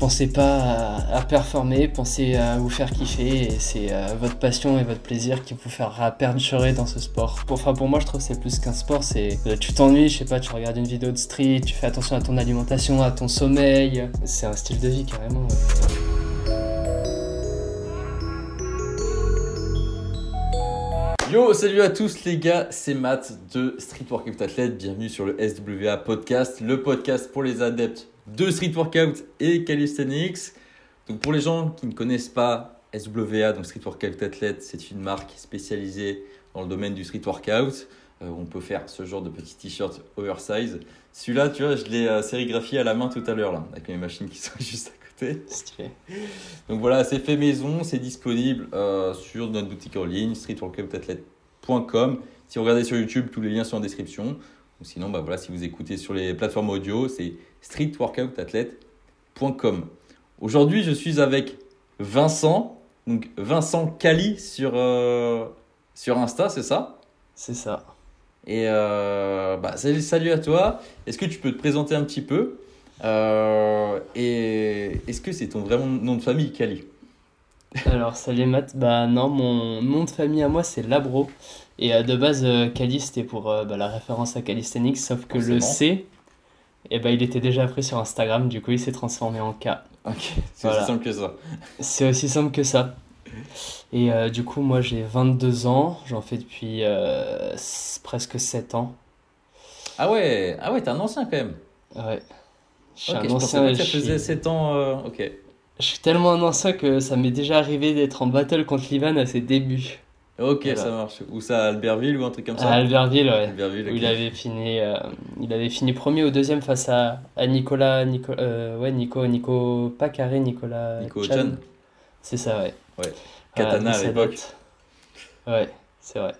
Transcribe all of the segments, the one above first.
pensez pas à, performer, pensez à vous faire kiffer et c'est euh, votre passion et votre plaisir qui vous fera perdurer dans ce sport. Pour, enfin, pour moi, je trouve que c'est plus qu'un sport, c'est euh, tu t'ennuies, je sais pas, tu regardes une vidéo de street, tu fais attention à ton alimentation, à ton sommeil. C'est un style de vie carrément. Yo, salut à tous les gars, c'est Matt de Street Workout Athlete. Bienvenue sur le SWA Podcast, le podcast pour les adeptes de Street Workout et Calisthenics. Donc pour les gens qui ne connaissent pas SWA, donc Street Workout Athlete, c'est une marque spécialisée dans le domaine du street workout. Euh, on peut faire ce genre de petits t-shirts oversize. Celui-là, tu vois, je l'ai euh, sérigraphié à la main tout à l'heure, là, avec mes machines qui sont juste à côté. Stylé. Donc voilà, c'est fait maison, c'est disponible euh, sur notre boutique en ligne, streetworkoutathlete.com. Si vous regardez sur YouTube, tous les liens sont en description. Ou sinon, bah voilà, si vous écoutez sur les plateformes audio, c'est streetworkoutathlete.com. Aujourd'hui, je suis avec Vincent, donc Vincent Cali sur, euh, sur Insta, c'est ça? C'est ça. Et euh, bah, salut, salut à toi. Est-ce que tu peux te présenter un petit peu? Euh, Et est-ce que c'est ton vrai nom de famille, Cali? Alors, salut Matt. Bah non, mon nom de famille à moi, c'est Labro. Et de base, Cali, c'était pour bah, la référence à Calisthenics, sauf que le C, et bah, il était déjà pris sur Instagram, du coup il s'est transformé en K. Ok, c'est aussi simple que ça. C'est aussi simple que ça. Et euh, du coup, moi j'ai 22 ans, j'en fais depuis euh, presque 7 ans. Ah ouais, ah ouais, t'es un ancien quand même. Ouais. Je suis un ancien. Que ça faisait 7 ans, euh, ok. Je suis tellement un ancien que ça m'est déjà arrivé d'être en battle contre Livan à ses débuts. Ok, ça marche. Ou ça à Albertville ou un truc comme ça À Albertville, ouais. où il, avait fini, euh, il avait fini premier ou deuxième face à, à Nicolas. Nico, euh, ouais, Nico, Nico. Pas carré, Nicolas. Nico Chan. C'est ça, ouais. Ouais. Katana à l'époque. Ouais, c'est vrai.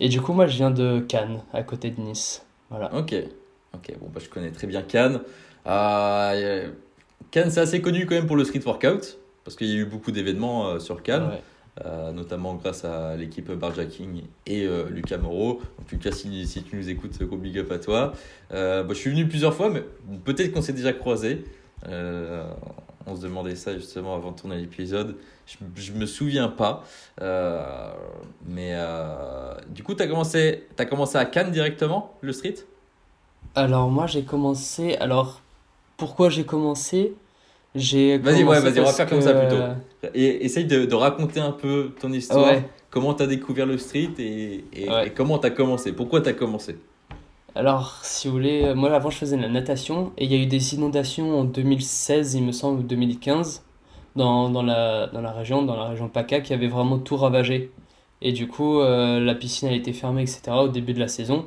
Et du coup, moi, je viens de Cannes, à côté de Nice. Voilà. Ok. Ok, bon, bah, je connais très bien Cannes. Euh, Cannes, c'est assez connu quand même pour le street workout, parce qu'il y a eu beaucoup d'événements sur Cannes. Ouais. Euh, notamment grâce à l'équipe Barjacking et euh, Lucas Moreau. En tout cas, si, si, tu nous écoutes, gros big up à toi. Euh, bah, je suis venu plusieurs fois, mais peut-être qu'on s'est déjà croisés. on se demandait ça justement avant de tourner l'épisode. Je, ne me souviens pas. mais du coup, tu commencé, as commencé à Cannes directement, le street? Alors, moi, j'ai commencé. Alors, pourquoi j'ai commencé? Vas-y, ouais, vas-y, on va faire comme ça plutôt. Et essaye de, de raconter un peu ton histoire, comment tu as découvert le street et, et, comment tu as commencé, pourquoi tu as commencé? Alors, si vous voulez, euh, moi avant je faisais de la natation et il y a eu des inondations en 2016, il me semble, ou 2015, dans, dans, la, dans la région, dans la région PACA, qui avait vraiment tout ravagé. Et du coup, euh, la piscine a été fermée, etc. au début de la saison.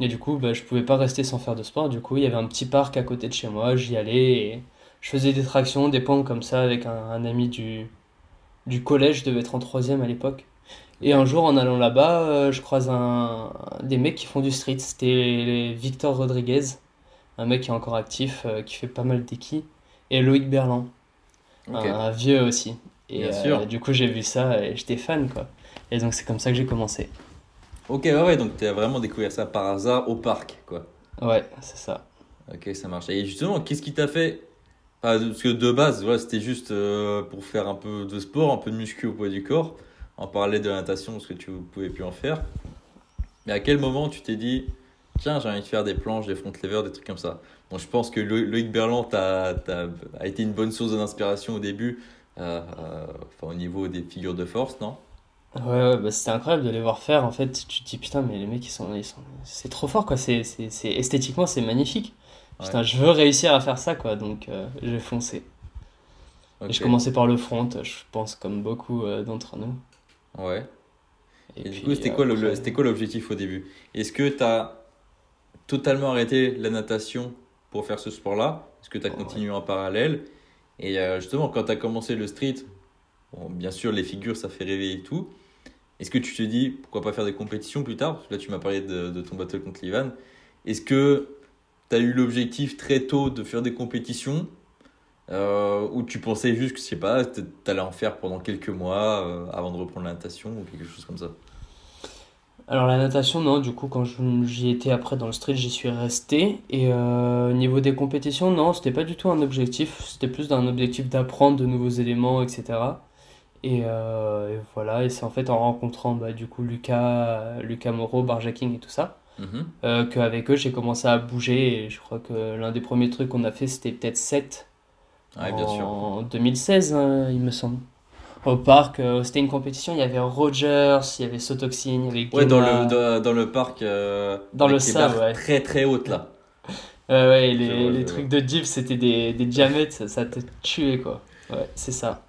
Et du coup, bah, je pouvais pas rester sans faire de sport. Du coup, il y avait un petit parc à côté de chez moi, j'y allais et je faisais des tractions, des pompes comme ça avec un, ami du, du collège, je devais être en troisième à l'époque. Et un jour, en allant là-bas, euh, je croise un, des mecs qui font du street. C'était Victor Rodriguez, un mec qui est encore actif, euh, qui fait pas mal d'équis, et Loïc Berland, un, vieux aussi. Et euh, du coup, j'ai vu ça et j'étais fan, quoi. Et donc, c'est comme ça que j'ai commencé. Ok, ouais, ouais, donc tu as vraiment découvert ça par hasard au parc, quoi. Ouais, c'est ça. Ok, ça marche. Et justement, qu'est-ce qui t'a fait parce que de base, c'était juste euh, pour faire un peu de sport, un peu de muscu au poids du corps. On parlait de la natation parce que tu pouvais plus en faire. Mais à quel moment tu t'es dit, tiens, j'ai envie de faire des planches, des front levers, des trucs comme ça? Bon, je pense que Loïc Berland a, a, été une bonne source d'inspiration au début, euh, euh, enfin, au niveau des figures de force, non? Ouais, ouais bah c'était incroyable de les voir faire. En fait, tu te dis, putain, mais les mecs, ils sont, c'est trop fort, quoi. C'est, c'est, esthétiquement, c'est magnifique. Putain, je veux réussir à faire ça, quoi. Donc, euh, j'ai foncé. Et je commençais par le front, je pense, comme beaucoup euh, d'entre nous. Ouais. Et, du coup, c'était quoi, quoi l'objectif au début? Est-ce que tu as totalement arrêté la natation pour faire ce sport-là? Est-ce que tu as continué en parallèle? Et euh, justement, quand tu as commencé le street, bon, bien sûr, les figures, ça fait rêver et tout. Est-ce que tu te dis, pourquoi pas faire des compétitions plus tard? Parce que là, tu m'as parlé de, de ton battle contre Livan. Est-ce que tu as eu l'objectif très tôt de faire des compétitions euh, ou tu pensais juste que, je sais pas, tu allais en faire pendant quelques mois euh, avant de reprendre la natation ou quelque chose comme ça? Alors la natation, non, du coup quand j'y étais après dans le street, j'y suis resté. Et euh, au niveau des compétitions, non, c'était pas du tout un objectif, c'était plus un objectif d'apprendre de nouveaux éléments, etc. Et, voilà, et c'est en fait en rencontrant bah, du coup Lucas, Lucas Moreau, Barjacking et tout ça, mhm. euh, qu'avec eux j'ai commencé à bouger. Et je crois que l'un des premiers trucs qu'on a fait c'était peut-être 7 en 2016, hein, il me semble au parc. Euh, c'était une compétition, il y avait Rogers, il y avait Sotoxine, il y avait Ouais, dans le, dans, le parc. Euh, dans le sable, ouais. Très très haute là. ouais, les, les trucs de Jeep, c'était des, des diamètres, ça, ça, te tuait quoi. Ouais, c'est ça.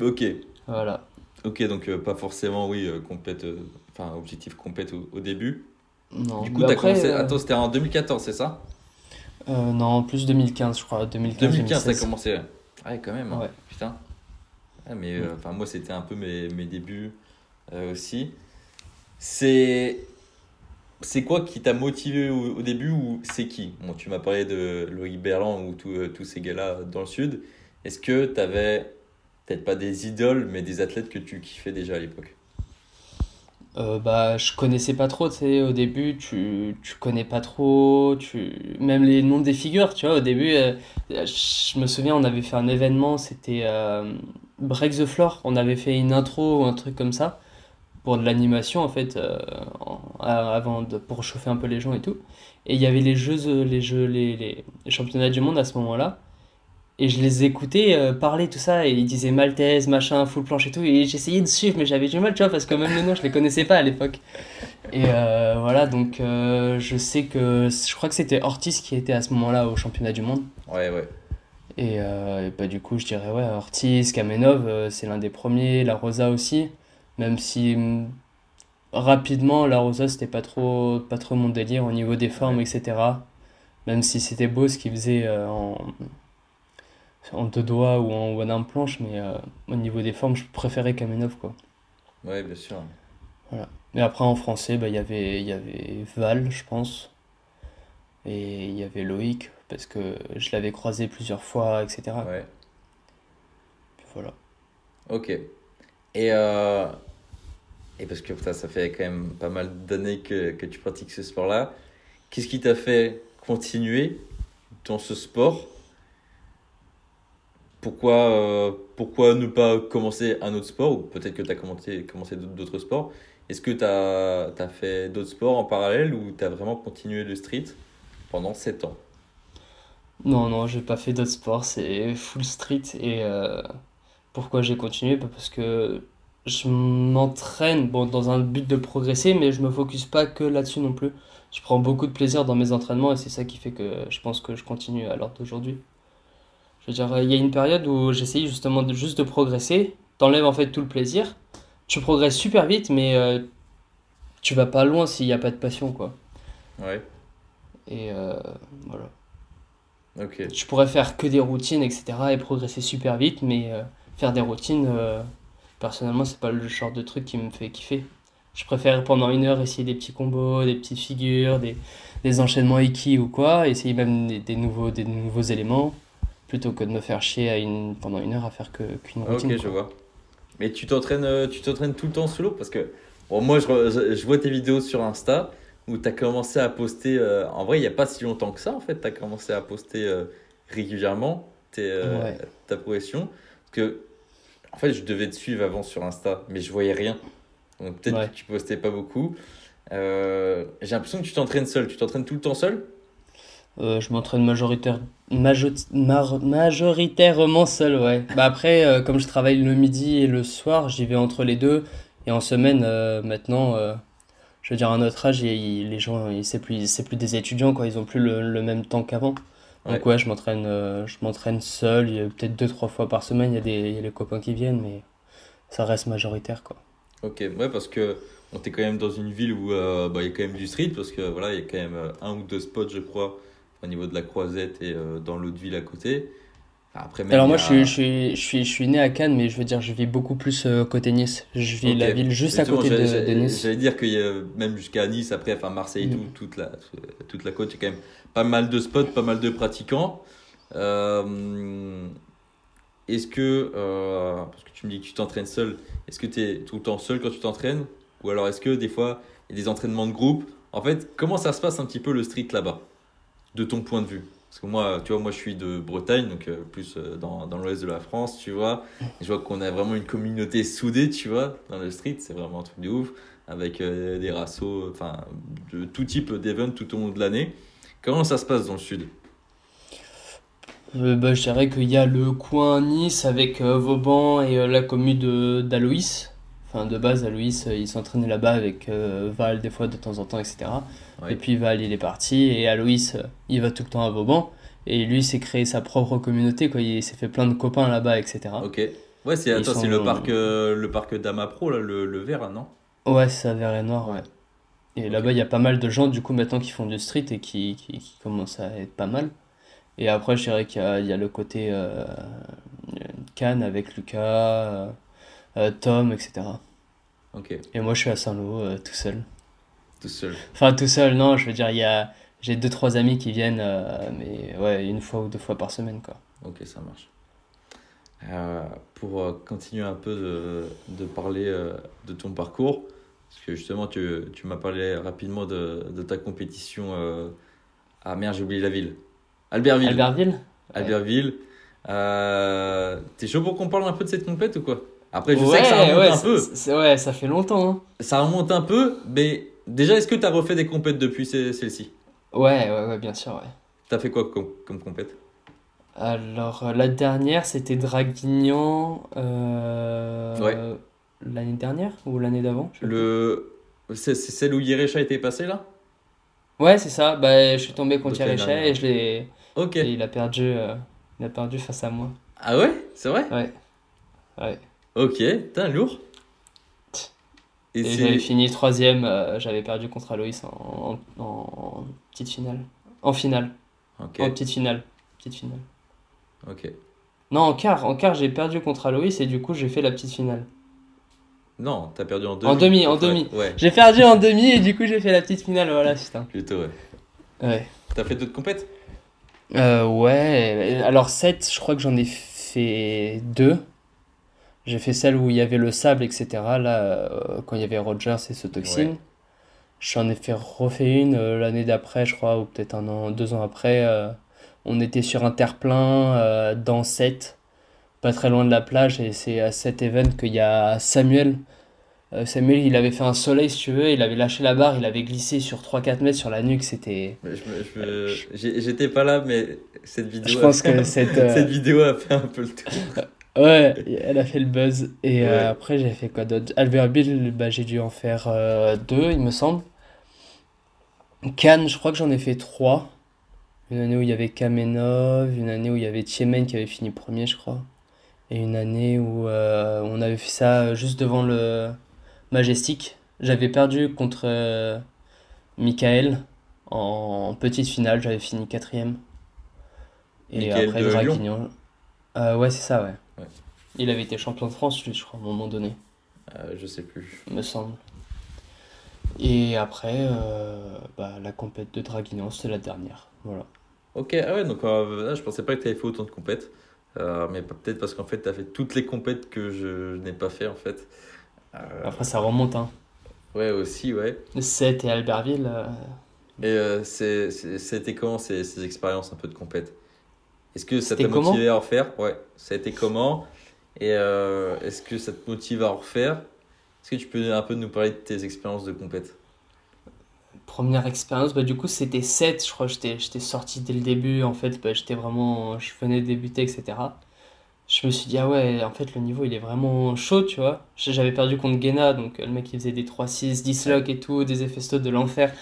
Ok. Voilà. Ok, donc euh, pas forcément, oui, complète, enfin, objectif complète au, début. Non, du coup, t'as commencé. Attends, c'était en 2014, c'est ça Non, plus 2015, je crois. 2015, 2015, t'as commencé. Ouais, quand même. Hein. Ouais. Putain. Ah, mais euh, enfin moi, c'était un peu mes, mes débuts euh, aussi. C'est. C'est quoi qui t'a motivé au, début ou c'est qui? Bon, Tu m'as parlé de Loïc Berland ou euh, tous ces gars-là dans le sud. Est-ce que tu avais peut-être pas des idoles, mais des athlètes que tu kiffais déjà à l'époque? Euh, bah, je connaissais pas trop, tu sais, au début, tu, tu connais pas trop, tu... même les noms des figures, tu vois, au début, je me souviens, on avait fait un événement, c'était Break the Floor, on avait fait une intro ou un truc comme ça pour de l'animation en fait euh, avant pour chauffer un peu les gens et tout. Et il y avait les jeux euh, les jeux les, les, championnats du monde à ce moment-là et je les écoutais euh, parler tout ça et ils disaient Maltaise machin full planche et tout et j'essayais de suivre mais j'avais du mal tu vois parce que même les noms je les connaissais pas à l'époque. Et voilà donc je sais que je crois que c'était Ortiz qui était à ce moment-là au championnat du monde. Ouais ouais. Euh, et, bah, du coup, je dirais ouais, Ortiz, Kamenov, euh, c'est l'un des premiers, La Rosa aussi, même si mm, rapidement, La Rosa, c'était pas trop, pas trop mon délire au niveau des formes, etc. Même si c'était beau ce qu'il faisait euh, en, en deux doigts ou en one arm planche, mais au niveau des formes, je préférais Kamenov, quoi. Ouais, bien sûr. Voilà. Mais après, en français, bah, y il y avait Val, je pense. Et il y avait Loïc parce que je l'avais croisé plusieurs fois, etc. Ouais. voilà. Ok. Et, euh, et parce que ça, ça fait quand même pas mal d'années que, que, tu pratiques ce sport-là. Qu'est-ce qui t'a fait continuer dans ce sport? Pourquoi, euh, pourquoi ne pas commencer un autre sport Ou peut-être que tu as commencé, commencé d'autres sports. Est-ce que tu as, fait d'autres sports en parallèle ou tu as vraiment continué le street pendant 7 ans? Non, non, j'ai pas fait d'autres sports, c'est full street. Et euh, pourquoi j'ai continué? Bah, Parce que je m'entraîne bon, dans un but de progresser, mais je me focus pas que là-dessus non plus. Je prends beaucoup de plaisir dans mes entraînements et c'est ça qui fait que je pense que je continue à l'heure d'aujourd'hui. Je veux dire, il y a une période où j'essayais justement de, juste de progresser. T'enlèves en fait tout le plaisir. Tu progresses super vite, mais euh, tu vas pas loin s'il n'y a pas de passion, quoi. Ouais. Et euh, voilà. Okay. Je pourrais faire que des routines, etc. et progresser super vite, mais euh, faire des routines, euh, personnellement, c'est pas le genre de truc qui me fait kiffer. Je préfère pendant une heure essayer des petits combos, des petites figures, des, des enchaînements Iki ou quoi, essayer même des, nouveaux, des nouveaux éléments, plutôt que de me faire chier à une, pendant une heure à faire qu'une routine. Ok, je vois. Mais tu t'entraînes, euh, tu t'entraînes tout le temps solo parce que moi, je, je, vois tes vidéos sur Insta où tu as commencé à poster. Euh, en vrai, il n'y a pas si longtemps que ça, en fait, tu as commencé à poster euh, régulièrement tes, euh, ta progression. Parce que, en fait, je devais te suivre avant sur Insta, mais je voyais rien. Donc peut-être que tu postais pas beaucoup. J'ai l'impression que tu t'entraînes seul. Tu t'entraînes tout le temps seul? Je m'entraîne majoritaire, majoritairement seul, ouais. Bah après, comme je travaille le midi et le soir, j'y vais entre les deux. Et en semaine, maintenant, je veux dire, à notre âge, les gens, c'est plus, plus des étudiants, quoi. Ils ont plus le, même temps qu'avant. Donc ouais, je m'entraîne, euh, je m'entraîne seul. Il y a peut-être deux, trois fois par semaine, il y a des, il y a les copains qui viennent, mais ça reste majoritaire, quoi. Ok, ouais, parce que on est quand même dans une ville où euh, bah, il y a quand même du street, parce que voilà, il y a quand même euh, un ou deux spots, je crois, au niveau de la Croisette et dans l'autre ville à côté. Alors moi, je, suis, je, suis, je, suis, je suis né à Cannes, mais je veux dire, je vis beaucoup plus euh, côté Nice. Je vis la ville juste à côté de, Nice. J'allais dire qu'il y a même jusqu'à Nice, après, enfin Marseille, mm. tout, toute, la, toute la côte, il y a quand même pas mal de spots, pas mal de pratiquants. Euh, est-ce que, euh, parce que tu me dis que tu t'entraînes seul, est-ce que tu es tout le temps seul quand tu t'entraînes? Ou alors est-ce que des fois, et des entraînements de groupe? En fait, comment ça se passe un petit peu le street là-bas, de ton point de vue Parce que moi, tu vois, moi je suis de Bretagne, donc euh, plus euh, dans, dans l'ouest de la France, tu vois. Je vois qu'on a vraiment une communauté soudée, tu vois, dans le street. C'est vraiment un truc de ouf, avec euh, des rassos, enfin, de tout type d'events tout au long de l'année. Comment ça se passe dans le sud? Bah, Je dirais qu'il y a le coin Nice avec Vauban et la commune d'Aloïs Enfin, de base, Aloïs, euh, il s'entraînait là-bas avec euh, Val des fois de temps en temps, etc. Et puis Val, il est parti et Aloïs, euh, il va tout le temps à Vauban. Et lui, s'est créé sa propre communauté, quoi. Il s'est fait plein de copains là-bas, etc. Ok. Ouais, c'est le parc, le parc d'Amapro, le, le vert, non? Ouais, c'est ça, vert et noir, ouais. Et là-bas, il y a pas mal de gens, du coup, maintenant, qui font du street et qui, qui, qui commencent à être pas mal. Et après, je dirais qu'il y, y, a le côté euh, Cannes avec Lucas. Euh, Tom, etc. Ok. Et moi, je suis à Saint-Lô, euh, tout seul. Tout seul Enfin, tout seul, non, je veux dire, il y a... j'ai deux, trois amis qui viennent, euh, mais ouais, une fois ou deux fois par semaine, quoi. Ok, ça marche. pour continuer un peu de, de parler de ton parcours, parce que justement, tu, tu m'as parlé rapidement de, de ta compétition à merde, j'ai oublié la ville. Albertville. Albertville? Albertville. T'es chaud pour qu'on parle un peu de cette compète ou quoi? Après, je sais que ça remonte un peu. Ouais, ça fait longtemps. Hein. Ça remonte un peu, mais déjà, est-ce que tu as refait des compètes depuis celle-ci? Ouais, ouais, ouais, bien sûr, ouais. T'as fait quoi comme, comme compète? Alors, euh, la dernière, c'était Draguignan. Euh, ouais. L'année dernière ou l'année d'avant Le... C'est celle où Yerecha était passé là? Ouais, c'est ça. Bah, je suis tombé contre Yerecha et je l'ai. Ok. Et il a perdu, euh, il a perdu face à moi. Ah ouais? C'est vrai? Ouais. Ouais. Ok, t'es lourd. Et, j'avais fini troisième, euh, j'avais perdu contre Aloïs en, en, petite finale. En finale. En petite finale. Petite finale. Ok. Non, en quart. En quart, j'ai perdu contre Aloïs et du coup, j'ai fait la petite finale. Non, t'as perdu en demi. En demi, en demi. Ouais. J'ai perdu en demi et du coup, j'ai fait la petite finale. Voilà, putain. Plutôt, ouais. Ouais. T'as fait d'autres compètes? Euh, Ouais. Alors, 7, je crois que j'en ai fait deux. J'ai fait celle où il y avait le sable, etc. Là, euh, quand il y avait Rogers et ce toxine. J'en ai fait refait une euh, l'année d'après, je crois, ou peut-être un an, deux ans après. Euh, on était sur un terre-plein dans 7, pas très loin de la plage, et c'est à cet event qu'il y a Samuel. Samuel, il avait fait un soleil, si tu veux, il avait lâché la barre, il avait glissé sur 3-4 mètres sur la nuque, c'était... J'étais pas là, mais cette vidéo, je pense que cette, cette vidéo a fait un peu le tour. Ouais, elle a fait le buzz. Et euh, après, j'ai fait quoi d'autre? Albertville, bah, j'ai dû en faire euh, deux, il me semble. Cannes, je crois que j'en ai fait trois. Une année où il y avait Kamenov, une année où il y avait Tiemen qui avait fini premier, je crois. Et une année où euh, on avait fait ça juste devant le Majestic. J'avais perdu contre Michael en petite finale, j'avais fini quatrième. Et après, Draguignan. ouais, c'est ça, ouais. Il avait été champion de France, lui, je crois, à un moment donné. Euh, je sais plus. Me semble. Et après, euh, bah, la compète de Draguignan, c'était la dernière. Voilà. Ok, ah ouais, donc euh, je pensais pas que tu avais fait autant de compètes. Euh, mais peut-être parce qu'en fait, tu as fait toutes les compètes que je, n'ai pas fait, en fait. Après, ça remonte, hein. Ouais, aussi, ouais. 7 et Albertville. Et c'était comment ces, ces expériences un peu de compète? Est-ce que ça t'a motivé à en faire? Ouais, ça a été comment? Et euh, est-ce que ça te motive à en refaire? Est-ce que tu peux un peu nous parler de tes expériences de compète? Première expérience, bah, du coup c'était 7, je crois j'étais sorti dès le début, en fait bah, j'étais vraiment, je venais de débuter, etc. Je me suis dit, ah ouais, en fait le niveau il est vraiment chaud, tu vois. J'avais perdu contre Guéna, donc le mec il faisait des 3-6, 10 locks et tout, des effets de l'enfer.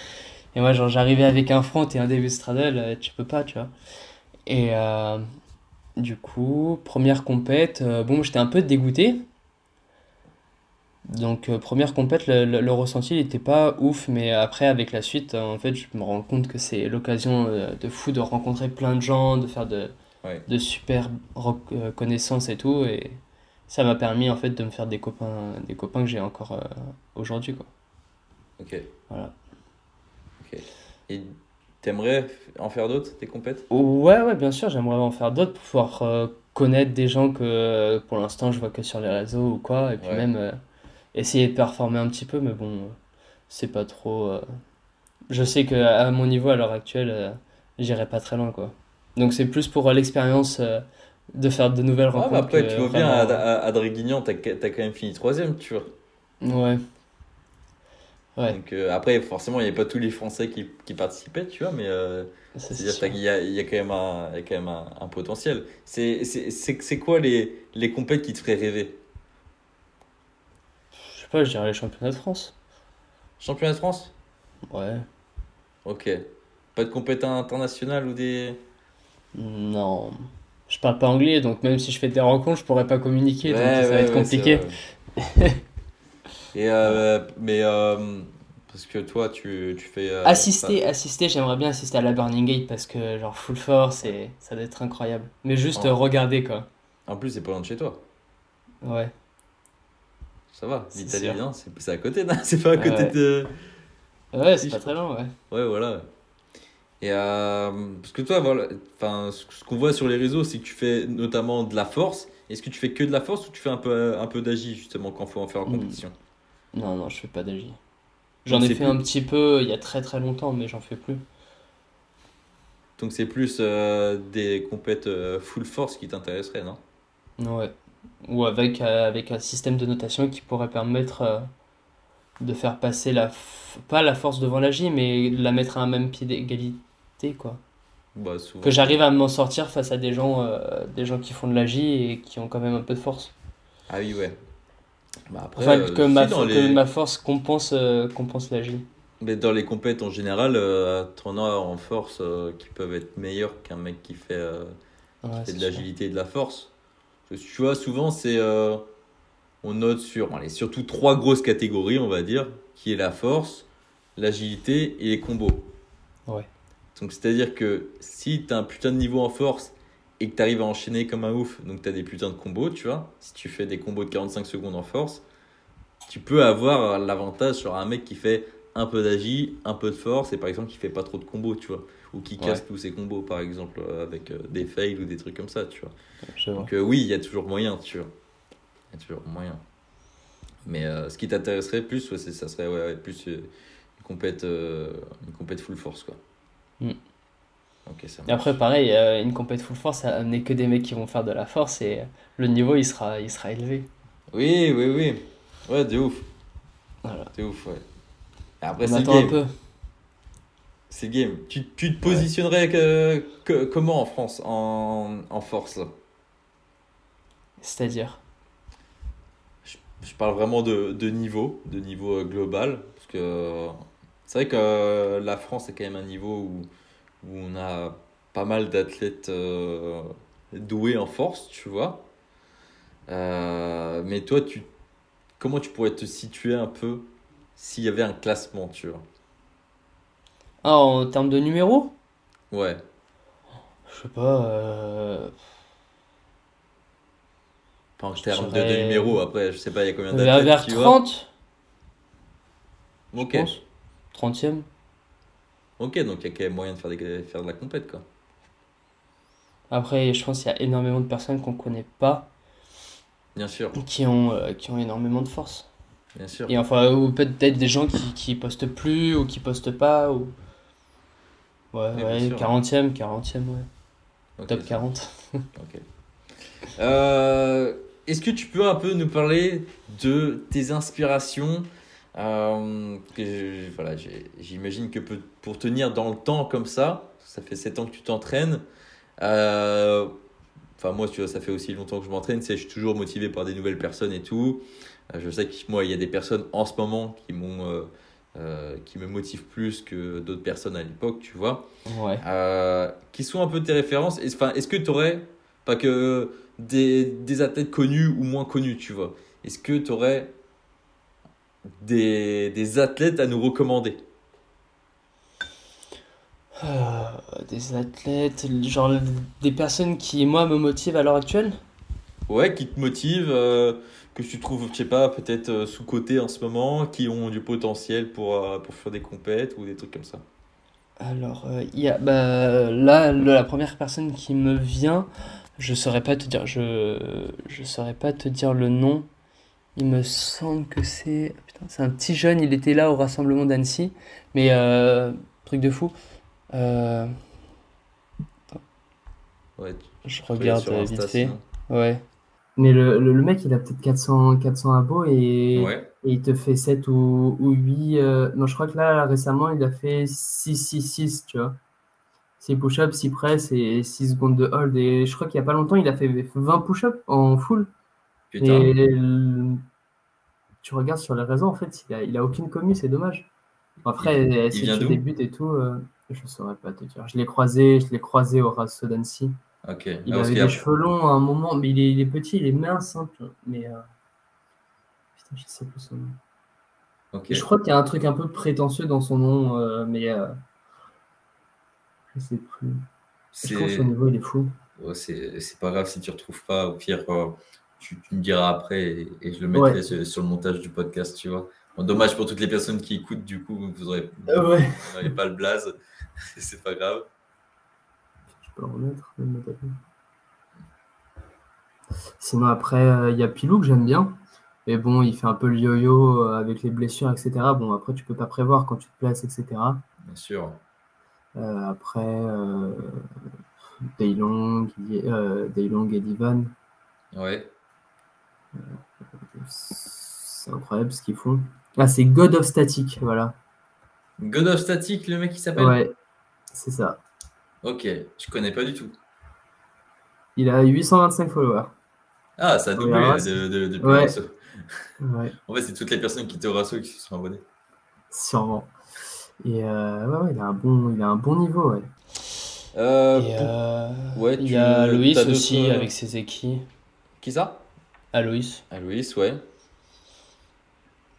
Et moi genre j'arrivais avec un front et un début straddle, euh, tu peux pas, tu vois. Et, euh, du coup, première compète, euh, bon, j'étais un peu dégoûté. Donc, euh, première compète, le, ressenti n'était pas ouf, mais après, avec la suite, en fait, je me rends compte que c'est l'occasion euh, de fou de rencontrer plein de gens, de faire de, de super connaissances et tout. Et ça m'a permis, en fait, de me faire des copains, des copains que j'ai encore aujourd'hui, quoi. Ok. Voilà. Ok. Et T'aimerais en faire d'autres, des compètes? Ouais, ouais, bien sûr, j'aimerais en faire d'autres pour pouvoir euh, connaître des gens que euh, pour l'instant je vois que sur les réseaux ou quoi, et puis même euh, essayer de performer un petit peu, mais bon, c'est pas trop. Je sais que à mon niveau, à l'heure actuelle, j'irai pas très loin, quoi. Donc c'est plus pour l'expérience de faire de nouvelles Ah, rencontres. bah après, que tu vois bien, à, à, à Draguignan, t'as t'as quand même fini troisième, tu vois. Ouais. Ouais, Donc euh, après, forcément, il n'y avait pas tous les Français qui, qui participaient, tu vois, mais euh, c'est-à-dire qu'il y a, il y a quand même un, il y a quand même un, un potentiel. C'est c'est- c'est- c'est quoi les, les compètes qui te feraient rêver? Je sais pas, je dirais les championnats de France. Championnat de France? Ouais. Ok. Pas de compétition internationale ou des... Non. Je parle pas anglais, donc même si je fais des rencontres, je pourrais pas communiquer, donc Ouais, ça va être compliqué. Et euh, mais euh, parce que toi, tu, tu fais... euh, Assister, assister, j'aimerais bien assister à la Burning Gate parce que genre full force et ça doit être incroyable. Mais juste euh, regarder quoi. En plus, c'est pas loin de chez toi. Ouais. Ça va. L'Italie, non, c'est à côté, C'est pas à côté Ouais. de... Ouais, c'est pas très loin, ouais. Ouais, voilà. Et euh, parce que toi, voilà, enfin, ce ce qu'on voit sur les réseaux, c'est que tu fais notamment de la force. Est-ce que tu fais que de la force ou tu fais un peu, un peu d'agi justement quand faut en faire en Hmm. compétition? Non, non, je fais pas d'agi. J'en ai fait plus- un petit peu il y a très très longtemps, mais j'en fais plus. Donc c'est plus euh, des compètes euh, full force qui t'intéresseraient, non? Ouais. Ou avec, euh, avec un système de notation qui pourrait permettre de faire passer la... f- pas la force devant l'agi, mais de la mettre à un même pied d'égalité, quoi. Bah, souvent. Que j'arrive à m'en sortir face à des gens, des gens qui font de l'agi et qui ont quand même un peu de force. Ah oui, ouais. Bah après, Enfin, euh, que, ma, dans que les... ma force compense, euh, compense. Mais dans les compètes en général, euh, t'en as en force euh, qui peuvent être meilleurs qu'un mec qui fait, euh, Ouais, qui fait de l'agilité et de la force. Parce que tu vois, souvent, c'est. on note sur. Allez, surtout trois grosses catégories, on va dire, qui est la force, l'agilité et les combos. Ouais. Donc, c'est-à-dire que si tu as un putain de niveau en force et que tu arrives à enchaîner comme un ouf, donc tu as des putains de combos, tu vois, si tu fais des combos de 45 secondes en force, tu peux avoir l'avantage sur un mec qui fait un peu d'agi, un peu de force, et par exemple qui fait pas trop de combos, tu vois, ou qui casse Ouais. tous ses combos, par exemple, euh, avec euh, des fails ou des trucs comme ça, tu vois. Donc euh, oui, il y a toujours moyen, tu vois. Il y a toujours moyen. Mais euh, ce qui t'intéresserait plus, ouais, ça serait ouais, plus euh, une compète, une compète full force, quoi. Mm. Ça Et après, pareil, euh, une compète full force, ça n'est que des mecs qui vont faire de la force et le niveau, il sera, il sera élevé. Oui, oui, oui. Ouais, de ouf. Voilà. De ouf, ouais. Et après, On c'est le attend un game. peu. C'est le game. Tu, tu te positionnerais que, que- comment en France, en, en force C'est-à-dire? Je parle vraiment de, de niveau, de niveau euh, global. Parce que euh, c'est vrai que la France est quand même un niveau où, où on a pas mal d'athlètes euh, doués en force, tu vois. Euh, mais toi, tu, comment tu pourrais te situer un peu s'il y avait un classement, tu vois? Ah, en termes de numéros? Ouais. Je sais pas. euh, Pas en Je termes de, dirais- de numéros, après, je sais pas, il y a combien vers, d'athlètes, vers tu vois 30, je Ok, pense. 30e. Ok, donc il y a quand même moyen de faire, des, faire de la compète, quoi. Après, je pense qu'il y a énormément de personnes qu'on connaît pas Bien sûr, qui ont, euh, qui ont énormément de force. bien sûr. Et enfin, ou peut-être des gens qui, qui postent plus ou qui postent pas. Ou... Ouais, ouais, bien sûr. 40e, 40e, ouais. Top ça- 40. ok. Euh, Est-ce que tu peux un peu nous parler de tes inspirations euh, je- voilà, J'imagine que pour tenir dans le temps comme ça, ça fait 7 ans que tu t'entraînes. euh, Enfin, moi, tu vois, ça fait aussi longtemps que je m'entraîne. Je suis toujours motivé par des nouvelles personnes et tout. Euh, Je sais que moi, il y a des personnes en ce moment qui m'ont, euh, qui me motivent plus que d'autres personnes à l'époque, tu vois. Ouais. Qui sont un peu tes références. Enfin, est-ce que tu aurais, pas que des, des athlètes connus ou moins connus, tu vois, est-ce que tu aurais des, des athlètes à nous recommander. Euh, des athlètes, genre des personnes qui, moi, me motivent à l'heure actuelle? Ouais, qui te motivent, euh, que tu trouves, je sais pas, peut-être euh, sous-cotés en ce moment, qui ont du potentiel pour, euh, pour faire des compètes ou des trucs comme ça. Alors, euh, y a, bah, là, le- la première personne qui me vient, je saurais pas te dire, je, je saurais pas te dire le nom, Il me semble que c'est. Putain, c'est un petit jeune, il était là au rassemblement d'Annecy. Mais, euh, truc de fou. Euh, Ouais, je regarde Insta, vite fait. Ouais. Mais le, le, le mec, il a peut-être 400, 400 abos et, Ouais. et il te fait 7 ou, ou 8. euh, Non, je crois que là, récemment, il a fait 6, 6, 6, tu vois. 6 push-ups, 6 press et 6 secondes de hold. Et je crois qu'il y a pas longtemps, il a fait 20 push-ups en full. Putain. Et tu regardes sur les réseaux, en fait, il a, il a aucune commu, c'est dommage. Après, si tu débutes et tout, euh, je saurais pas te dire. Je l'ai croisé, je l'ai croisé au Rasso d'Annecy. Ok. Il Ah, avait a- des cheveux longs à un moment, mais il est, il est petit, il est mince, hein, mais euh, putain, je sais plus son nom. Je crois qu'il y a un truc un peu prétentieux dans son nom, euh, mais je sais plus. Je pense qu'au niveau, il est fou. c'est pas grave si tu retrouves pas. Au pire, tu, tu me diras après et, et je le mettrai Ouais. sur, sur le montage du podcast, tu vois. Bon, dommage pour toutes les personnes qui écoutent, du coup, vous ouais. n'aurez pas le blaze. c'est pas grave. Je peux le remettre. jour. Sinon, après, euh, il y a Pilou que j'aime bien. Mais bon, il fait un peu le yo-yo euh, avec les blessures, etc. Bon, après, tu peux pas prévoir quand tu te places, etc. Bien sûr. Euh, après, euh, Daylong, euh, Daylong et Divan, Ouais. C'est incroyable ce qu'ils font. Ah, c'est God of Static, voilà. God of Static, le mec qui s'appelle Ouais, c'est ça. Ok, je connais pas du tout. Il a 825 followers. Ah, ça a doublé Ouais, de, de, depuis ouais. le rasso. Ouais, En fait, c'est toutes les personnes qui étaient au rasso qui se sont abonnées. sûrement. Et euh, ouais, ouais, il a un bon, il a un bon niveau, ouais. Euh, Et, euh, ouais, il y a Loïs aussi euh, avec ses équipes. Qui ça? Aloïs. Louis, ouais.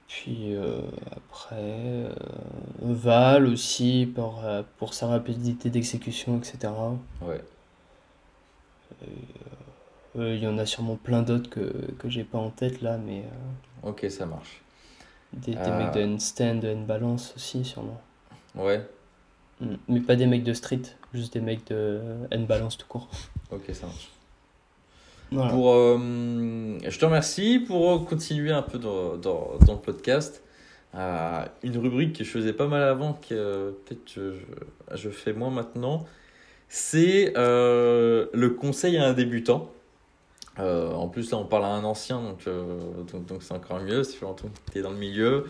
Puis euh, après, euh, Val aussi pour, euh, pour sa rapidité d'exécution, etc. Ouais. Euh, Il y en a sûrement plein d'autres que, que j'ai pas en tête là, mais Ok, ça marche. des, des mecs de handstand, de handbalance aussi, sûrement. Ouais, Mm. Mais pas des mecs de street, juste des mecs de handbalance tout court. ok, ça marche. Pour, euh, je te remercie pour continuer un peu dans, dans, dans le podcast. Euh, une rubrique que je faisais pas mal avant, que euh, peut-être je, je, fais moins maintenant, c'est le conseil à un débutant. En plus, là, on parle à un ancien, donc donc c'est encore mieux. Que tu es dans le milieu.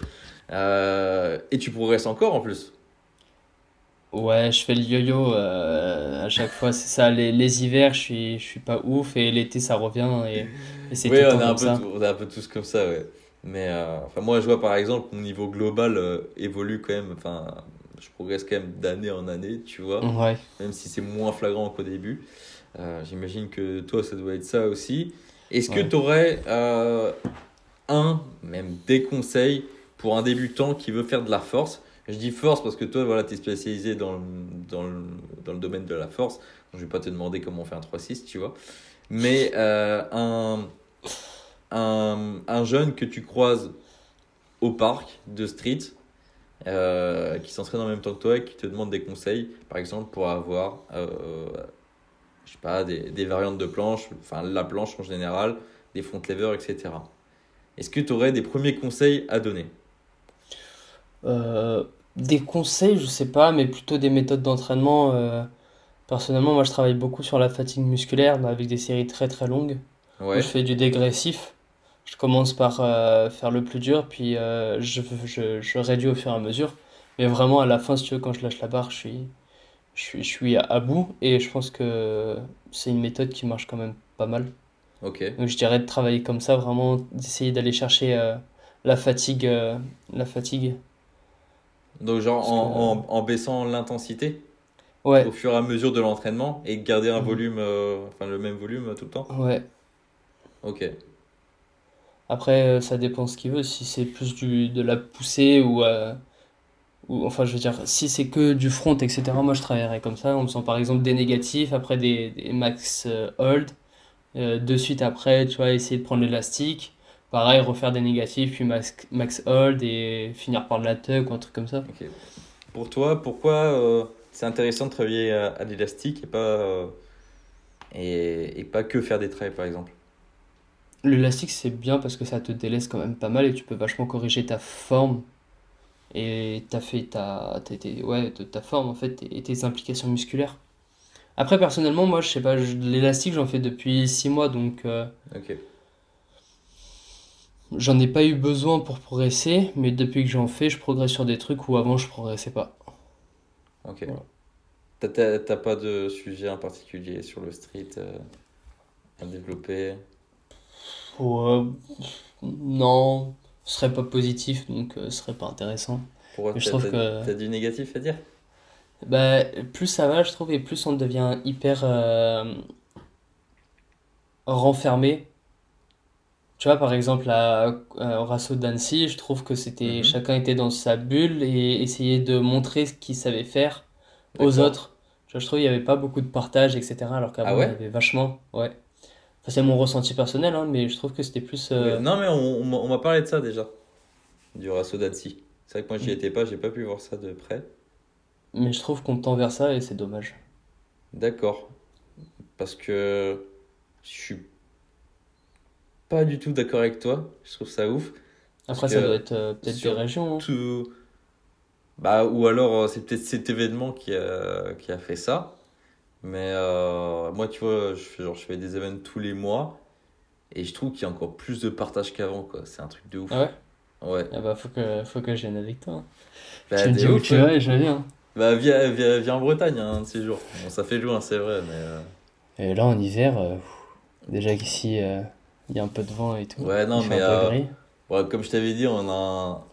Et tu progresses encore en plus. Ouais, je fais le yo-yo euh, à chaque fois, c'est ça. Les, les hivers, je suis, je suis pas ouf et l'été, ça revient et, et c'est Oui, tout on est un peu, ça. tous- on est un peu tous comme ça, ouais. Mais euh, enfin, moi, je vois par exemple, mon niveau global euh, évolue quand même. Enfin, je progresse quand même d'année en année, tu vois. Ouais. Même si c'est moins flagrant qu'au début. J'imagine que toi, ça doit être ça aussi. Est-ce que tu aurais un, même des conseils pour un débutant qui veut faire de la force Je dis force parce que toi, voilà, tu es spécialisé dans le, dans, dans le domaine de la force. Donc, je vais pas te demander comment on fait un 3-6, tu vois. Mais euh, un, un, un jeune que tu croises au parc de street, euh, qui s'entraîne en même temps que toi et qui te demande des conseils, par exemple, pour avoir, euh, je sais pas, des, des variantes de planche, enfin la planche en général, des front levers, etc. Est-ce que tu aurais des premiers conseils à donner? Des conseils, je sais pas, mais plutôt des méthodes d'entraînement. euh, personnellement, moi, je travaille beaucoup sur la fatigue musculaire bah, avec des séries très très longues. Moi, Ouais, je fais du dégressif. Je commence par euh, faire le plus dur, puis euh, je, je, je réduis au fur et à mesure. Mais vraiment, à la fin, si tu veux, quand je lâche la barre, je suis, je suis, je suis à, à bout. Et je pense que c'est une méthode qui marche quand même pas mal. ok. Donc je dirais de travailler comme ça, vraiment d'essayer d'aller chercher euh, la fatigue, euh, la fatigue. Donc, genre en, que- en, en baissant l'intensité Ouais, au fur et à mesure de l'entraînement et garder un Mhm. volume, euh, enfin le même volume euh, tout le temps ouais. Ok. Après, euh, ça dépend ce qu'il veut. Si c'est plus du, de la poussée ou, euh, ou, enfin, je veux dire, si c'est que du front, etc., moi je travaillerais comme ça, en faisant par exemple des négatifs, après des, des max hold, euh, de suite après, tu vois, essayer de prendre l'élastique, pareil, refaire des négatifs, puis max, max hold et finir par de la tuck ou un truc comme ça. Pour toi, pourquoi euh, c'est intéressant de travailler à, à l'élastique et pas, euh, et, et pas que faire des trails, par exemple? L'élastique, c'est bien parce que ça te délaisse quand même pas mal et tu peux vachement corriger ta forme. Et t'as fait ta, ouais, ta forme en fait et tes implications musculaires. Après, personnellement, moi, je sais pas, l'élastique, j'en fais depuis 6 mois donc. Euh, ok. J'en ai pas eu besoin pour progresser, mais depuis que j'en fais, je progresse sur des trucs où avant je progressais pas. Ok. T'as pas de sujet en particulier sur le street euh, à développer? Non, ce serait pas positif, donc euh, ce serait pas intéressant. Pourquoi T'as du négatif à dire? Bah, plus ça va, je trouve, et plus on devient hyper euh, renfermé tu vois, par exemple, à, au Rasso d'Annecy, je trouve que c'était mhm. chacun était dans sa bulle et essayait de montrer ce qu'il savait faire aux autres. je trouve qu'il n'y avait pas beaucoup de partage, etc. Alors qu'avant, ah il y avait vachement. Ouais. c'est mon ressenti personnel, hein, mais je trouve que c'était plus. Euh, non, mais on, on m'a parlé de ça déjà, du Rasso d'Annecy. C'est vrai que moi, j'y mm. étais pas, j'ai pas pu voir ça de près. Mais je trouve qu'on tend vers ça et c'est dommage. D'accord. Parce que je suis pas du tout d'accord avec toi. Je trouve ça ouf. Après, ça doit être euh, peut-être des régions. Hein. Tout... Bah, ou alors, euh, c'est peut-être cet événement qui a, qui a fait ça. Mais euh, moi, tu vois, je fais, genre, je fais des événements tous les mois. Et je trouve qu'il y a encore plus de partage qu'avant. quoi. C'est un truc de ouf. Ah ouais? Ouais. Ah bah, faut que, faut que je vienne avec toi. Bah, tu me dis où tu vas et je viens. Bah, viens, viens, viens en Bretagne un hein, de ces jours. Bon, ça fait loin, c'est vrai. Mais, Et là, en hiver, déjà qu'ici il y a un peu de vent et tout. Ouais, non, mais. Euh, ouais, comme je t'avais dit, on a.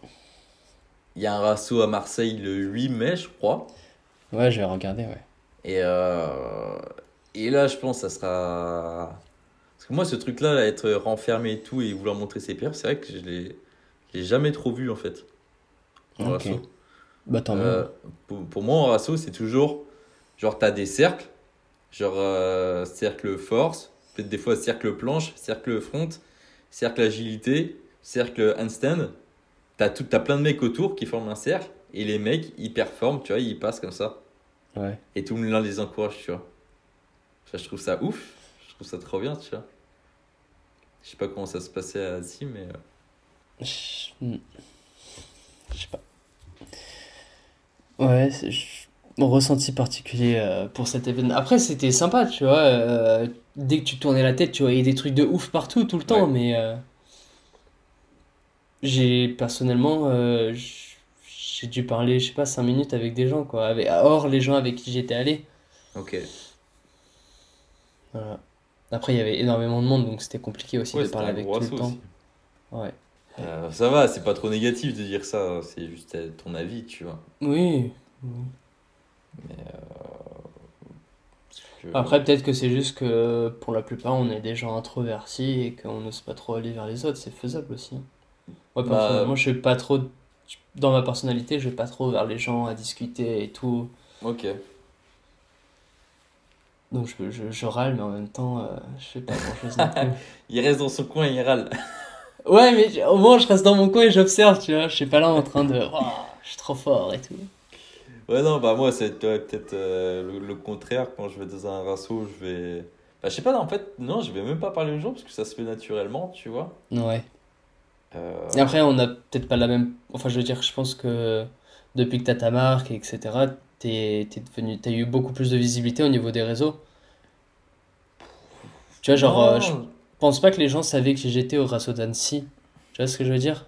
Il y a un rasso à Marseille le 8 mai, je crois. Ouais, je vais regarder, ouais. Et, euh... et là, je pense que ça sera. Parce que moi, ce truc-là, être renfermé et tout et vouloir montrer ses pierres, c'est vrai que je l'ai jamais trop vu en fait. En okay. Bah, tant euh, pour, pour, moi, en rasso, c'est toujours. Genre, t'as des cercles, genre euh, cercle force, peut-être des fois cercle planche, cercle front, cercle agilité, cercle handstand. T'as, tout, as plein de mecs autour qui forment un cercle et les mecs ils performent, tu vois, ils passent comme ça. Ouais. Et tout le monde les encourage, tu vois. je trouve ça ouf, je trouve ça trop bien, tu vois. Je sais pas comment ça se passait à Sim, mais. Euh. Je... sais pas. Ouais, c'est mon ressenti particulier euh, pour cet événement. Après, c'était sympa, tu vois. Euh, dès que tu tournais la tête, tu voyais des trucs de ouf partout, tout le temps. Mais euh, j'ai personnellement, j'ai dû parler, je sais pas, 5 minutes avec des gens, quoi. Avec, hors les gens avec qui j'étais allé. Ok. Voilà. Après, il y avait énormément de monde, donc c'était compliqué aussi de parler avec tout le temps. Ouais. ça va, c'est pas trop négatif de dire ça, c'est juste ton avis, tu vois. Oui. oui. Euh, Après, peut-être que c'est juste que pour la plupart, on est des gens introvertis et qu'on n'ose pas trop aller vers les autres. C'est faisable aussi. Hein. Moi, bah, personnellement, je suis pas trop. Dans ma personnalité, je vais pas trop vers les gens à discuter et tout. Ok. Donc je, je, je râle, mais en même temps, euh, je fais pas grand chose non plus. il reste dans son coin et il râle. ouais, mais au moins, je reste dans mon coin et j'observe, tu vois. Je suis pas là en train de. Oh, je suis trop fort et tout. Ouais, non, bah moi, c'est peut-être euh, le, contraire. Quand je vais dans un rasso, je vais. Bah, je sais pas, en fait, non, je vais même pas parler aux gens parce que ça se fait naturellement, tu vois. Ouais. Euh... Et après, on a peut-être pas la même. Enfin, je veux dire, je pense que depuis que t'as ta marque, etc., t'es es devenu... t'as eu beaucoup plus de visibilité au niveau des réseaux. Tu vois, genre, euh, je pense pas que les gens savaient que j'étais au Rasso d'Annecy. Tu vois ce que je veux dire?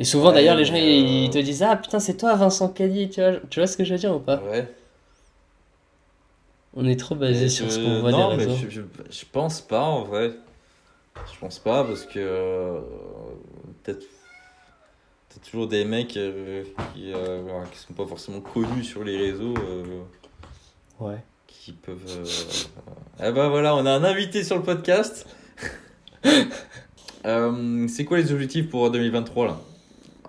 Et souvent, d'ailleurs, les gens ils, te disent Ah putain, c'est toi Vincent Caddy, tu vois, tu vois ce que je veux dire ou pas Ouais. On est trop basé sur ce qu'on voit non, des réseaux. Mais je, je, pense pas en vrai. Je pense pas parce que euh, peut-être t'as toujours des mecs euh, qui, euh, qui sont pas forcément connus sur les réseaux. ouais. Qui peuvent. Eh ben voilà, on a un invité sur le podcast. c'est quoi les objectifs pour 2023 là?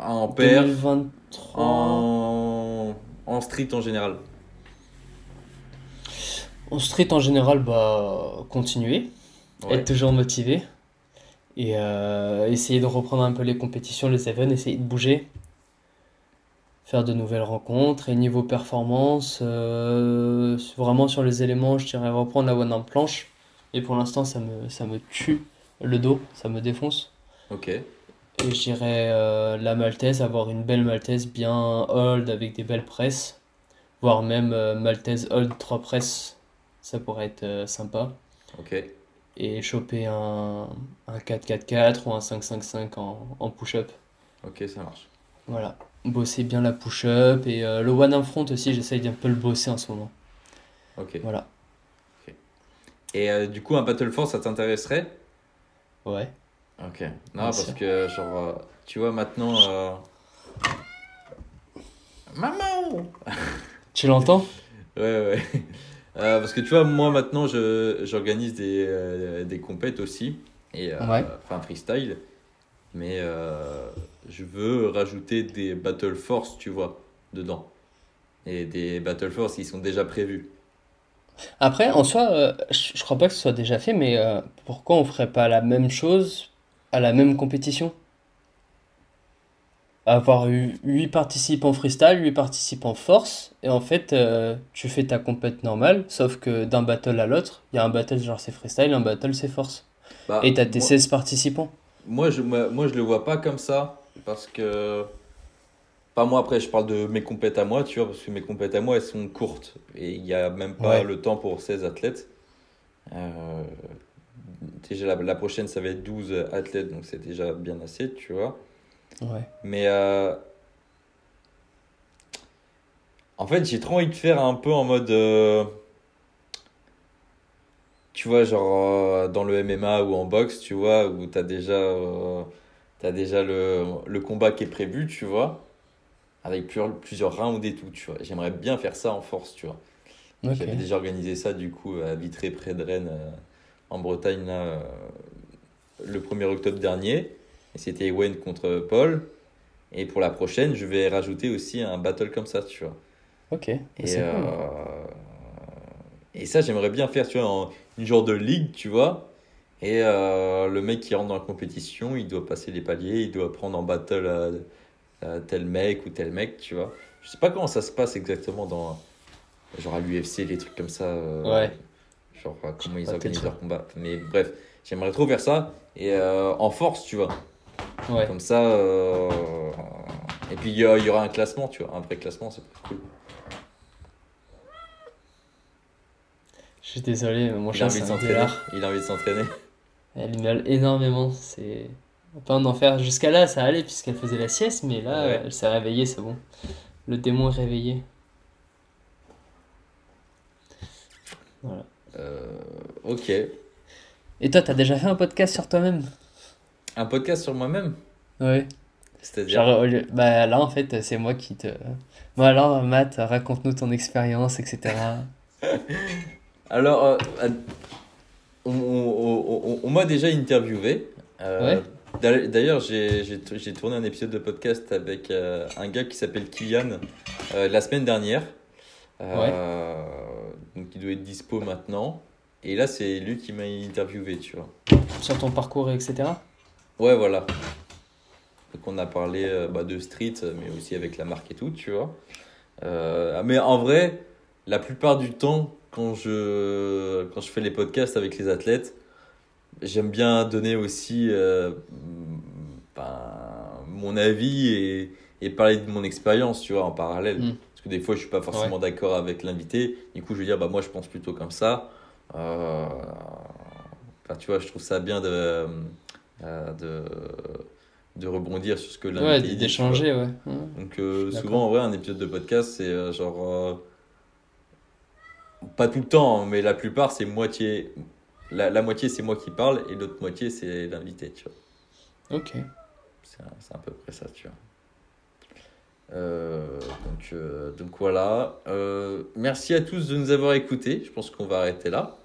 En père 2023. En... en street en général En street en général, bah, continuer, être toujours motivé et euh, essayer de reprendre un peu les compétitions, les events, essayer de bouger, faire de nouvelles rencontres. Et niveau performance, euh, vraiment sur les éléments, je dirais reprendre la one en planche. Et pour l'instant, ça me, ça me tue le dos, ça me défonce. Ok. Et je dirais euh, la maltaise, avoir une belle maltaise bien hold avec des belles presses, voire même euh, maltaise hold 3 presses, ça pourrait être euh, sympa. Ok. Et choper un, un 4-4-4 ou un 5-5-5 en, en push-up. Ok, ça marche. Voilà. Bosser bien la push-up et euh, le one in front aussi, j'essaye d'un peu le bosser en ce moment. Ok. Voilà. Et euh, du coup, un Battle Force, ça t'intéresserait? Ouais. Ok. Non, parce que, genre, euh, tu vois, maintenant. euh, Maman Tu l'entends? Ouais, ouais. Euh, parce que tu vois, moi maintenant, j'organise des, euh, des compètes aussi. Et, Ouais. Enfin, freestyle. Mais je veux rajouter des Battle Force, tu vois, dedans. Et des Battle Force qui sont déjà prévus. Après, en soi, je, je crois pas que ce soit déjà fait, mais pourquoi on ferait pas la même chose à la même compétition? Avoir eu 8 participants freestyle, 8 participants force, et en fait, euh, tu fais ta compète normale, sauf que d'un battle à l'autre, il y a un battle genre c'est freestyle, un battle c'est force. Bah, Et t'as tes moi- 16 participants. Moi, je, moi, moi, je le vois pas comme ça. Parce que. Pas moi, après, je parle de mes compètes à moi, tu vois, parce que mes compètes à moi, elles sont courtes. Et il n'y a même pas Ouais. le temps pour 16 athlètes. Euh, déjà, la, la prochaine, ça va être 12 athlètes, donc c'est déjà bien assez, tu vois. Ouais. Mais. euh, En fait, j'ai trop envie de faire un peu en mode. euh, Tu vois, genre euh, dans le MMA ou en boxe, tu vois, où t'as déjà, t'as déjà le, le combat qui est prévu, tu vois, avec plusieurs, plusieurs rounds et tout, tu vois. J'aimerais bien faire ça en force, tu vois. J'avais déjà organisé ça, du coup, à Vitré, près de Rennes, en Bretagne, là, euh, le 1er octobre dernier. Et c'était Ewen contre Paul. Et pour la prochaine, je vais rajouter aussi un battle comme ça, tu vois. Ok. Et, C'est cool. euh, et ça, j'aimerais bien faire, tu vois, en- une genre de ligue, tu vois. Et euh, le mec qui rentre dans la compétition, il doit passer les paliers, il doit prendre en battle à, à tel mec ou tel mec, tu vois. Je sais pas comment ça se passe exactement dans, genre à l'UFC, les trucs comme ça. euh, Ouais. Genre comment ils organisent leur combat. Mais bref, j'aimerais trop faire ça. Et euh, en force, tu vois. Ouais. Comme ça. euh, Et puis il y, aura un classement, tu vois. Un vrai classement, c'est cool. Je suis désolé, mais mon chat, c'est un délire. Il a envie de s'entraîner. Elle miaule énormément. C'est pas un enfer. Jusqu'à là, ça allait puisqu'elle faisait la sieste, mais là, Ouais. elle s'est réveillée, c'est bon. Le démon est réveillé. Voilà. Euh, ok. Et toi, t'as déjà fait un podcast sur toi-même? Un podcast sur moi-même? Ouais. C'est-à-dire? Genre, au lieu- bah là, en fait, c'est moi qui te. Bon, alors, Matt, raconte-nous ton expérience, etc. Alors, euh, on, on- on- on m'a déjà interviewé. Euh, Ouais. d'a- D'ailleurs, j'ai j'ai- j'ai tourné un épisode de podcast avec euh, un gars qui s'appelle Kylian la semaine dernière. Euh, Donc, il doit être dispo maintenant. Et là, c'est lui qui m'a interviewé, tu vois. Sur ton parcours, etc. Ouais, voilà. Donc, on a parlé euh, bah, de street, mais aussi avec la marque et tout, tu vois. Euh, mais en vrai, la plupart du temps, quand je, quand je fais les podcasts avec les athlètes, j'aime bien donner aussi euh, ben, mon avis et, et parler de mon expérience, tu vois, en parallèle. Mm. Parce que des fois, je suis pas forcément d'accord avec l'invité. Du coup, je vais dire, bah, moi, je pense plutôt comme ça. Euh, enfin, tu vois, je trouve ça bien de, euh, de, de rebondir sur ce que Ouais, l'invité dit. tu d'échanger, ouais. Ouais. Donc, euh, souvent, en vrai, un épisode de podcast, c'est genre. euh, pas tout le temps, hein, mais la plupart, c'est moitié. La, la moitié, c'est moi qui parle, et l'autre moitié, c'est l'invité, tu vois. Ok. C'est à peu près ça, tu vois. Euh, donc, euh, donc voilà. Euh, merci à tous de nous avoir écoutés. Je pense qu'on va arrêter là.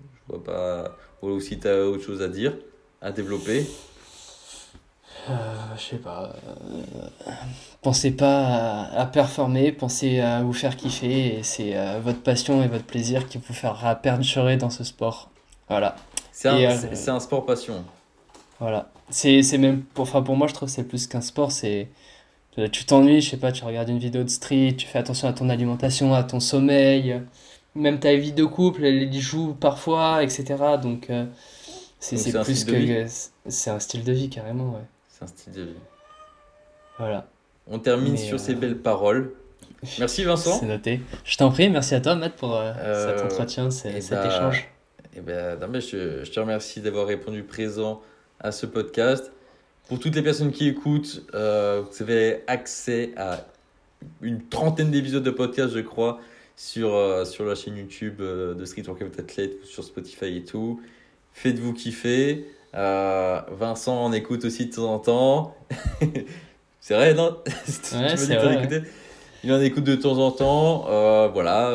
Je vois pas. Ou si tu as autre chose à dire, à développer? Je sais pas. pensez pas à, à performer, pensez à vous faire kiffer, c'est votre passion et votre plaisir qui vous fera perdurer dans ce sport. Voilà. C'est un, un sport passion. Voilà. C'est, c'est même, pour, enfin, pour moi, je trouve que c'est plus qu'un sport. C'est, tu t'ennuies, je sais pas, tu regardes une vidéo de street, tu fais attention à ton alimentation, à ton sommeil, même ta vie de couple, elle y joue parfois, etc. Donc, euh, C'est plus que. C'est un style de vie, carrément, ouais. C'est un style de vie. Voilà. On termine sur ces belles paroles. Merci Vincent. C'est noté. Je t'en prie, merci à toi Matt pour cet entretien, cet bah, échange. Et ben, non, mais je, je, te remercie d'avoir répondu présent à ce podcast. Pour toutes les personnes qui écoutent, euh, vous avez accès à une trentaine d'épisodes de podcast, je crois, sur, euh, sur la chaîne YouTube euh, de Street Workout Athlete, sur Spotify et tout. Faites-vous kiffer. Vincent en écoute aussi de temps en temps. c'est vrai, non? Ouais, c'est vrai. Il en écoute de temps en temps. Voilà,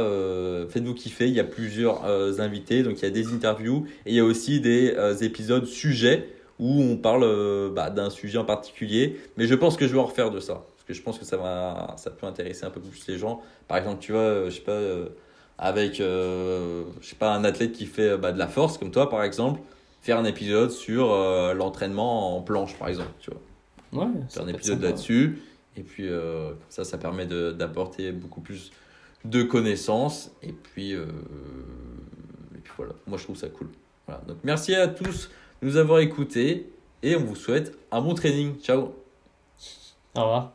faites-vous kiffer. Il y a plusieurs invités, donc il y a des interviews et il y a aussi des épisodes sujets où on parle bah, d'un sujet en particulier. Mais je pense que je vais en refaire de ça parce que je pense que ça va, ça peut intéresser un peu plus les gens. Par exemple, tu vois, je sais pas, avec, je sais pas, un athlète qui fait bah, de la force comme toi, par exemple, faire un épisode sur l'entraînement en planche, par exemple, tu vois. Ouais. Faire un épisode là-dessus. Et puis, euh, ça, ça permet d'apporter beaucoup plus de connaissances. Et puis, euh, et puis voilà, moi je trouve ça cool. Voilà. Donc, merci à tous nous avoir écoutés et on vous souhaite un bon training. Ciao. Au revoir.